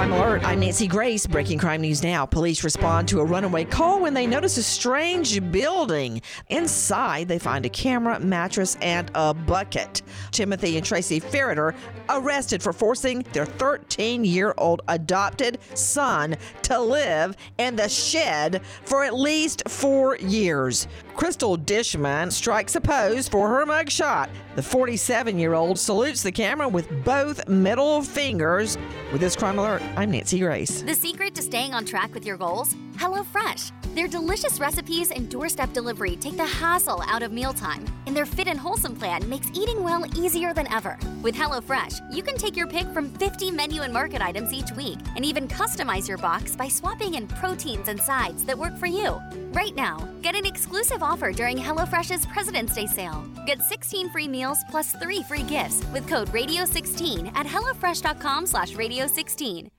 Crime Alert. I'm Nancy Grace. Breaking crime news now. Police respond to a runaway call when they notice a strange building. Inside, they find a camera, mattress, and a bucket. Timothy and Tracy Ferriter arrested for forcing their 13 year old adopted son to live in the shed for at least four years. Crystal Dishman strikes a pose for her mugshot. The 47 year old salutes the camera with both middle fingers. With this crime alert, I'm Nancy Grace. The secret to staying on track with your goals? HelloFresh. Their delicious recipes and doorstep delivery take the hassle out of mealtime, and their fit and wholesome plan makes eating well easier than ever. With HelloFresh, you can take your pick from 50 menu and market items each week, and even customize your box by swapping in proteins and sides that work for you. Right now, get an exclusive offer during HelloFresh's President's Day sale. Get 16 free meals plus 3 free gifts with code RADIO16 at hellofresh.com slash radio16.